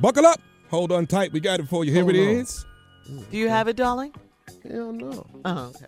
Buckle up. Hold on tight. We got it for you. Here Hold it on. is. Do you have it, darling? Hell no. Oh, okay.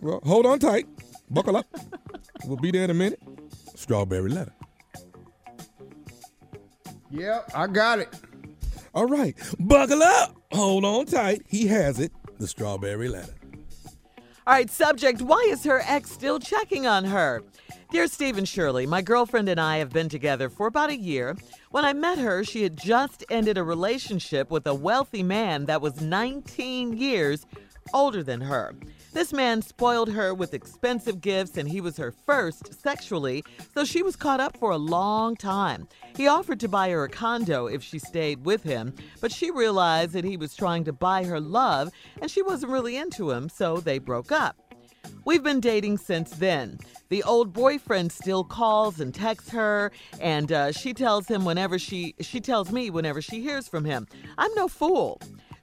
Well, hold on tight. Buckle up. we'll be there in a minute. Strawberry letter. Yep, I got it. All right. Buckle up. Hold on tight. He has it. The strawberry letter. All right, subject Why is her ex still checking on her? Dear Steve and Shirley, my girlfriend and I have been together for about a year. When I met her, she had just ended a relationship with a wealthy man that was 19 years older than her. This man spoiled her with expensive gifts and he was her first sexually, so she was caught up for a long time. He offered to buy her a condo if she stayed with him, but she realized that he was trying to buy her love and she wasn't really into him, so they broke up. We've been dating since then. The old boyfriend still calls and texts her, and uh, she tells him whenever she she tells me whenever she hears from him. I'm no fool.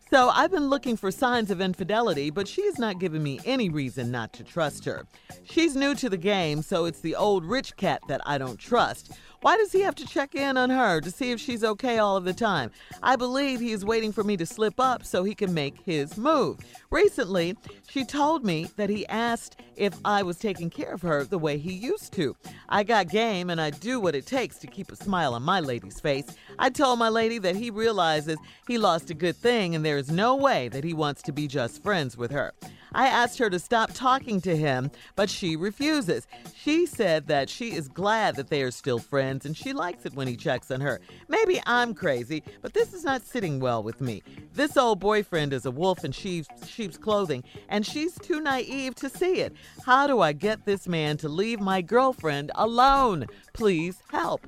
So I've been looking for signs of infidelity, but she has not given me any reason not to trust her. She's new to the game, so it's the old rich cat that I don't trust. Why does he have to check in on her to see if she's okay all of the time? I believe he is waiting for me to slip up so he can make his move. Recently, she told me that he asked if I was taking care of her the way he used to. I got game and I do what it takes to keep a smile on my lady's face. I told my lady that he realizes he lost a good thing and there is no way that he wants to be just friends with her. I asked her to stop talking to him, but she refuses. She said that she is glad that they are still friends and she likes it when he checks on her. Maybe I'm crazy, but this is not sitting well with me. This old boyfriend is a wolf in sheep's, sheep's clothing, and she's too naive to see it. How do I get this man to leave my girlfriend alone? Please help.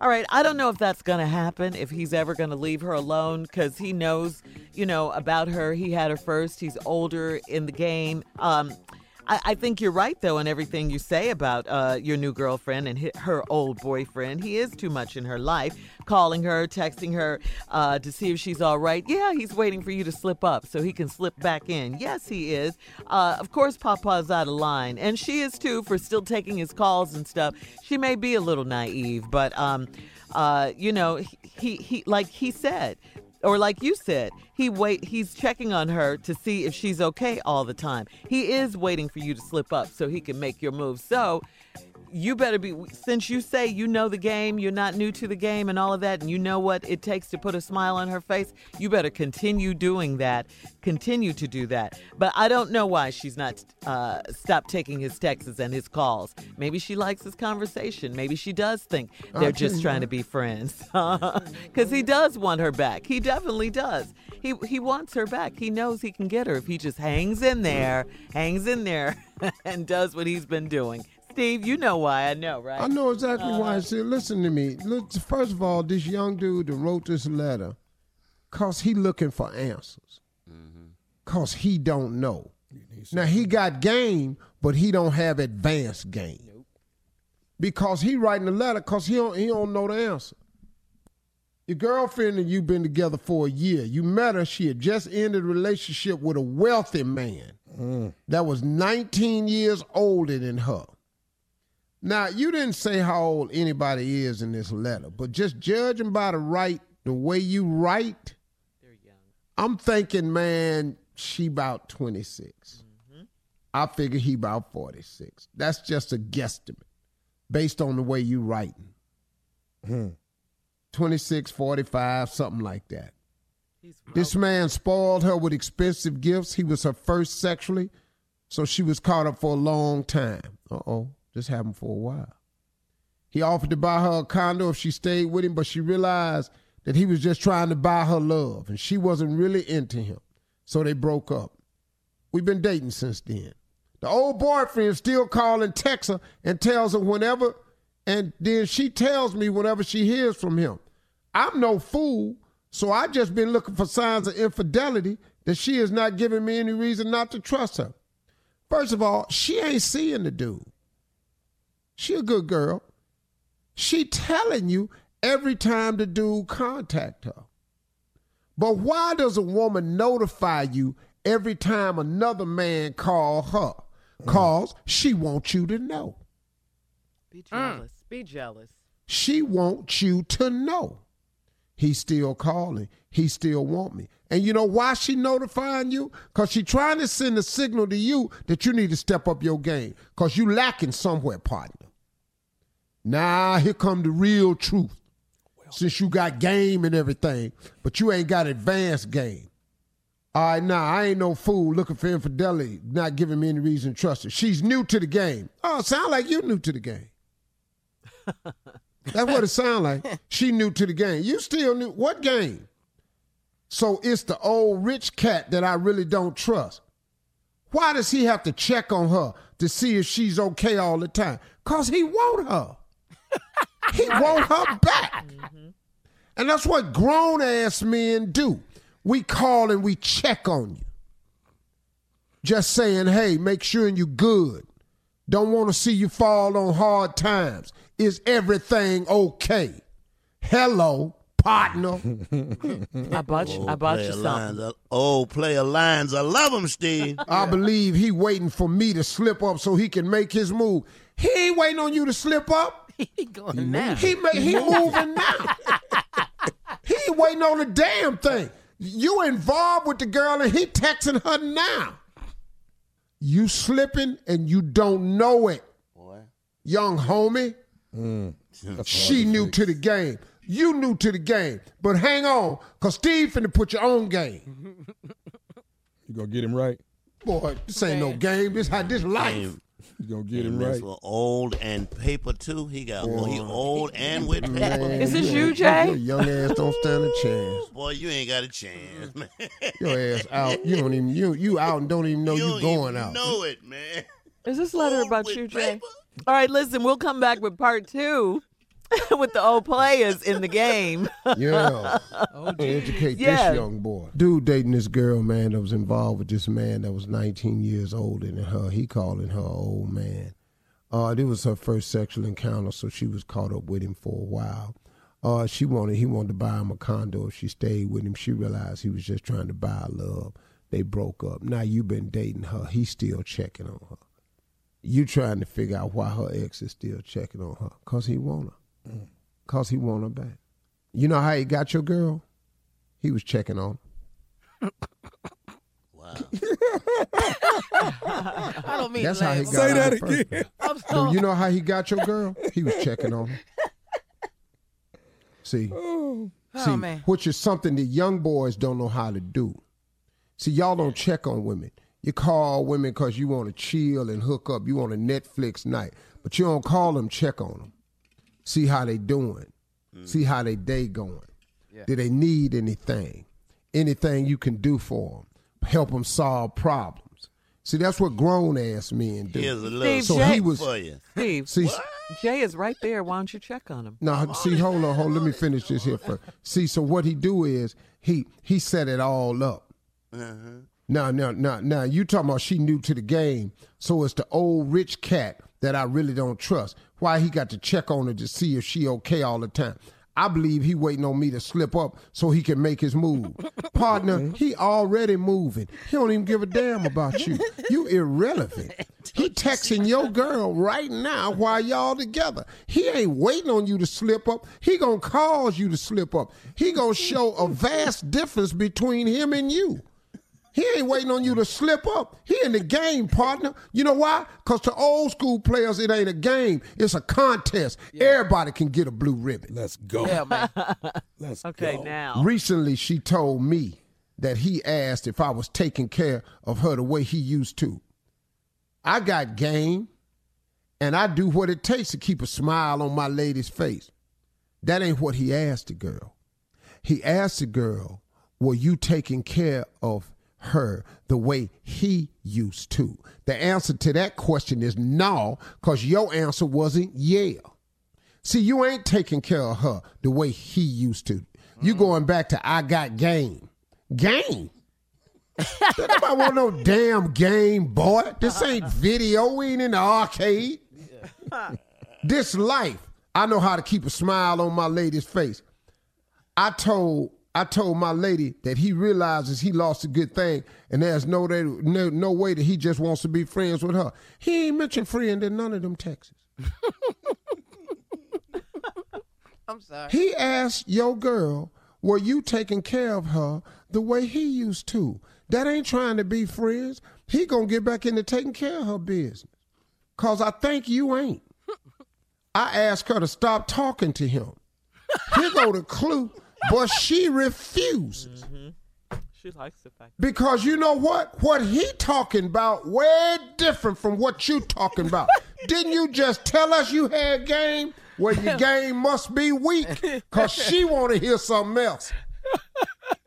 All right, I don't know if that's going to happen, if he's ever going to leave her alone, because he knows, you know, about her. He had her first. He's older in the game. Um, I, I think you're right, though, in everything you say about uh, your new girlfriend and hi- her old boyfriend. He is too much in her life, calling her, texting her uh, to see if she's all right. Yeah, he's waiting for you to slip up so he can slip back in. Yes, he is. Uh, of course, Papa's out of line, and she is too for still taking his calls and stuff. She may be a little naive, but um, uh, you know, he he like he said, or like you said, he wait he's checking on her to see if she's okay all the time. He is waiting for you to slip up so he can make your move. So you better be since you say you know the game, you're not new to the game and all of that, and you know what it takes to put a smile on her face, you better continue doing that. Continue to do that. But I don't know why she's not uh, stopped taking his texts and his calls. Maybe she likes his conversation. Maybe she does think they're just trying to be friends. Because he does want her back. He definitely does. He he wants her back. He knows he can get her if he just hangs in there, hangs in there, and does what he's been doing. Steve, you know why I know, right? I know exactly why. Uh-huh. I said, listen to me. Look, first of all, this young dude that wrote this letter, cause he looking for answers. Mm-hmm. Cause he don't know. Now he got game, but he don't have advanced game. Because he writing the letter, cause he don't he don't know the answer. Your girlfriend and you been together for a year. You met her. She had just ended a relationship with a wealthy man that was 19 years older than her. Now, you didn't say how old anybody is in this letter, but just judging by the write, the way you write, they're young. I'm thinking, man, she about 26. I figure he about 46. That's just a guesstimate based on the way you writing. 26, 45, something like that. This man spoiled her with expensive gifts. He was her first sexually, so she was caught up for a long time. Uh oh, this happened for a while. He offered to buy her a condo if she stayed with him, but she realized that he was just trying to buy her love, and she wasn't really into him. So they broke up. We've been dating since then. The old boyfriend still calls and texts her and tells her whenever, and then she tells me whenever she hears from him. I'm no fool, so I just been looking for signs of infidelity that she is not giving me any reason not to trust her. First of all, she ain't seeing the dude. She a good girl. She telling you every time the dude contact her. But why does a woman notify you every time another man call her? Cause she wants you to know. Be jealous. Be jealous. She wants you to know. He still calling. He still want me. And you know why she notifying you? Because she trying to send a signal to you that you need to step up your game. Because you lacking somewhere, partner. Now, here come the real truth. Since you got game and everything, but you ain't got advanced game. All right, now I ain't no fool looking for infidelity, not giving me any reason to trust her. She's new to the game. Oh, sound like you new to the game. That's what it sound like. She new to the game. You still new. What game? So it's the old rich cat that I really don't trust. Why does he have to check on her to see if she's okay all the time? Cause he want her. He want her back. Mm-hmm. And that's what grown ass men do. We call and we check on you. Just saying, hey, make sure you good. Don't want to see you fall on hard times. Is everything okay? Hello, partner. I bought you, I bought you oh, something. Oh, player lines. I love him, Steve. I believe he waiting for me to slip up so he can make his move. He ain't waiting on you to slip up. he going now. He ma- he moving now. he ain't waiting on a damn thing. You involved with the girl and he texting her now. You slipping and you don't know it. Boy. Young homie. Mm. she new to the game. You new to the game. But hang on, cause Steve finna put your own game. You gonna get him right? Boy, this ain't no game. This how this life. Ain't- You gonna get him And right? this old and paper too. He got well, he old and with paper. Man, Is this you- you, Jay? Your young ass don't stand a chance. Boy, you ain't got a chance, man. Your ass out. You don't even you you out and don't even know you, don't going even out. Know it, man. Is this letter Old about you, Jay? paper? All right, listen, we'll come back with part two with the old players in the game. Yeah. Educate Yeah. this young boy. Dude dating this girl, man, that was involved with this man that was 19 years older than her. He calling her old man. Uh, this was her first sexual encounter, so she was caught up with him for a while. Uh, she wanted he wanted to buy him a condo she stayed with him. She realized he was just trying to buy love. They broke up. Now you've been dating her. He's still checking on her. You trying to figure out why her ex is still checking on her. Cause he want her. Cause he want her back. You know how he got your girl? He was checking on her. Wow. I don't mean That's how he got Say that in the first again. I'm Do so, you know how he got your girl? He was checking on her. See, oh. oh see, man. which is something that young boys don't know how to do. See, y'all don't check on women. You call women because you want to chill and hook up. You want a Netflix night, but you don't call them, check on them, see how they doing, see how they day going. Do they need anything? Anything you can do for them? Help them solve problems. See, that's what grown ass men do. Here's a little Steve, So Jay- he was. for you. Steve, See, Jay is right there. Why don't you check on him? No, see, hold on, hold. on. Let me finish this here first. See, so what he do is he he set it all up. Uh-huh. Now, now, now, now, you talking about she new to the game, so it's the old rich cat that I really don't trust. Why he got to check on her to see if she okay all the time. I believe he waiting on me to slip up so he can make his move. Partner, he already moving. He don't even give a damn about you. You irrelevant. He texting your girl right now while y'all together. He ain't waiting on you to slip up. He gonna cause you to slip up. He gonna show a vast difference between him and you. He ain't waiting on you to slip up. He in the game, partner. You know why? Because to old school players, it ain't a game. It's a contest. Everybody can get a blue ribbon. Let's go. Yeah, man. Let's go. Okay, go. now. Recently, she told me that he asked if I was taking care of her the way he used to. I got game, and I do what it takes to keep a smile on my lady's face. That ain't what he asked the girl. He asked the girl, Were you taking care of her the way he used to? The answer to that question is no, because your answer wasn't yeah. See, you ain't taking care of her the way he used to. You mm. going back to I got game. Game. Nobody want no damn game, boy. This uh-huh. ain't video. We ain't in the arcade. this life, I know how to keep a smile on my lady's face. I told I told my lady that he realizes he lost a good thing, and there's no day, no, no way that he just wants to be friends with her. He ain't mentioned friend in none of them texts. I'm sorry. He asked your girl, were you taking care of her the way he used to? That ain't trying to be friends. He gonna get back into taking care of her business. Cause I think you ain't. I asked her to stop talking to him. Here go the clue, but she refuses. She likes the fact. Because you know what? What he talking about way different from what you talking about. Didn't you just tell us you had game? Well, your game must be weak. Cause she want to hear something else.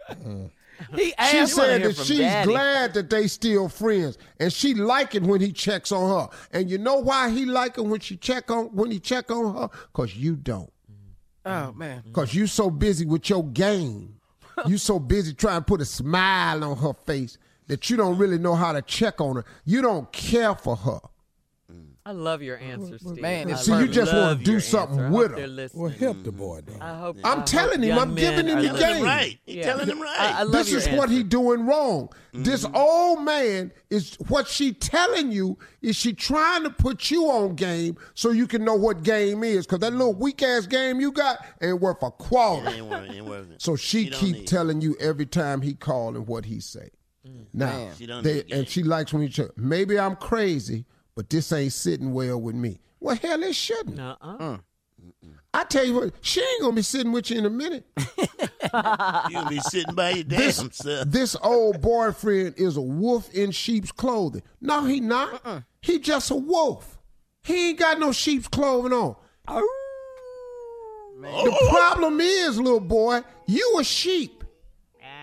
He She said that she's Daddy. glad that they still friends, and she like it when he checks on her. And you know why he like it when she check on when he check on her? Cause you don't. Oh mm-hmm. man. Cause you so busy with your game. You so busy trying to put a smile on her face that you don't really know how to check on her. You don't care for her. I love your answer, Steve. Man, I it's See, you just wanna do something answer. With hope her. they're. Well, help the boy, though. I hope. I'm I hope telling him, I'm giving him the game. Telling him listening. right. He Yeah. telling him right. I, I love this your is what he doing wrong. This mm-hmm. old man is what she telling you is she trying to put you on game so you can know what game is. Cause that little weak ass game you got ain't worth a It quarter. ain't worth, ain't worth it. So she, don't keep telling you every time he call and what he say. Mm. Now, She don't they, and she likes when you check. Maybe I'm crazy, but this ain't sitting well with me. Well, hell, it shouldn't. Nuh-uh. Mm. I tell you what, she ain't gonna be sitting with you in a minute. You gonna be sitting by your This, damn self. this old boyfriend is a wolf in sheep's clothing. No, he not. He just a wolf. He ain't got no sheep's clothing on. Oh. The problem is, little boy, you a sheep.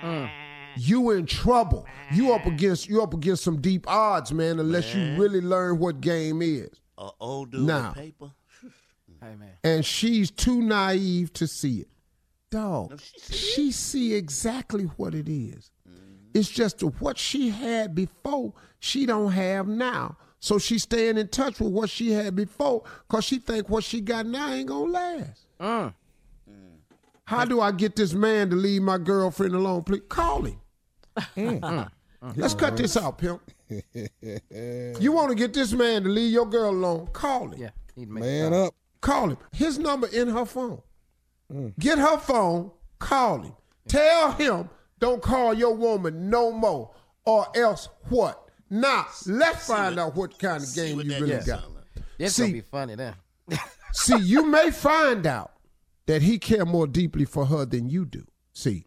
Mm. You in trouble. You up against you up against some deep odds, man. Unless you really learn what game is. A old dude Now. paper. Hey man. and she's too naive to see it. Dog, No, she she see exactly what it is. It's just what she had before, she don't have now. So she's staying in touch with what she had before because she think what she got now ain't going to last. Mm. How do I get this man to leave my girlfriend alone? Please call him. Mm. Let's cut this out, pimp. you want to get this man to leave your girl alone? Call him. Yeah. Need to make Man up. Call him. His number in her phone. Get her phone. Call him. Tell him don't call your woman no more, or else what? Now let's find out what kind of game you that really got. sound like. It's See- gonna be funny then. See, you may find out that he care more deeply for her than you do. See,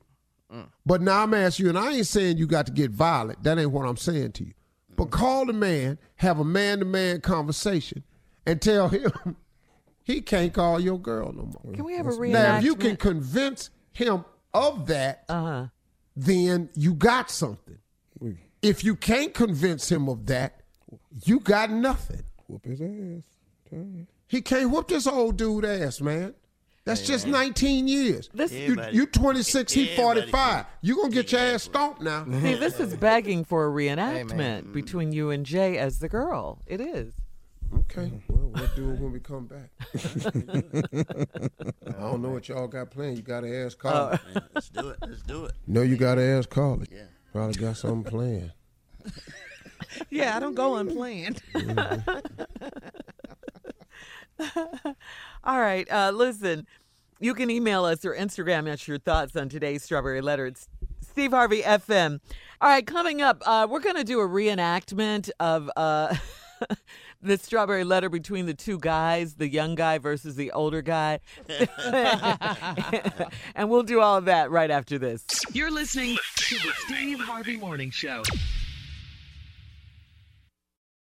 but now I'm asking you, and I ain't saying you got to get violent. That ain't what I'm saying to you. But call the man, have a man-to-man conversation, and tell him he can't call your girl no more. Can we have a reenactment? Now, if you can convince him of that, Uh-huh. then you got something. We If you can't convince him of that, you got nothing. whoop his ass. Tell you. He can't whoop this old dude ass, man. That's just 19 years. This- you, Everybody- you 26, he 45. You're gonna get your ass stomped now. See, this is begging for a reenactment between you and Jay as the girl. It is. Okay, mm. well, we'll do it when we come back. I don't know what y'all got planned. You gotta ask uh, Carly. Yeah, let's do it. Let's do it. no, you gotta ask Carly. Yeah. Probably got something planned. Yeah, I don't go unplanned. Mm-hmm. All right. Uh, listen, you can email us or Instagram us your thoughts on today's Strawberry Letter. It's Steve Harvey FM. All right, coming up, uh, we're going to do a reenactment of uh, the Strawberry Letter between the two guys, the young guy versus the older guy. and we'll do all of that right after this. You're listening to the Steve Harvey Morning Show.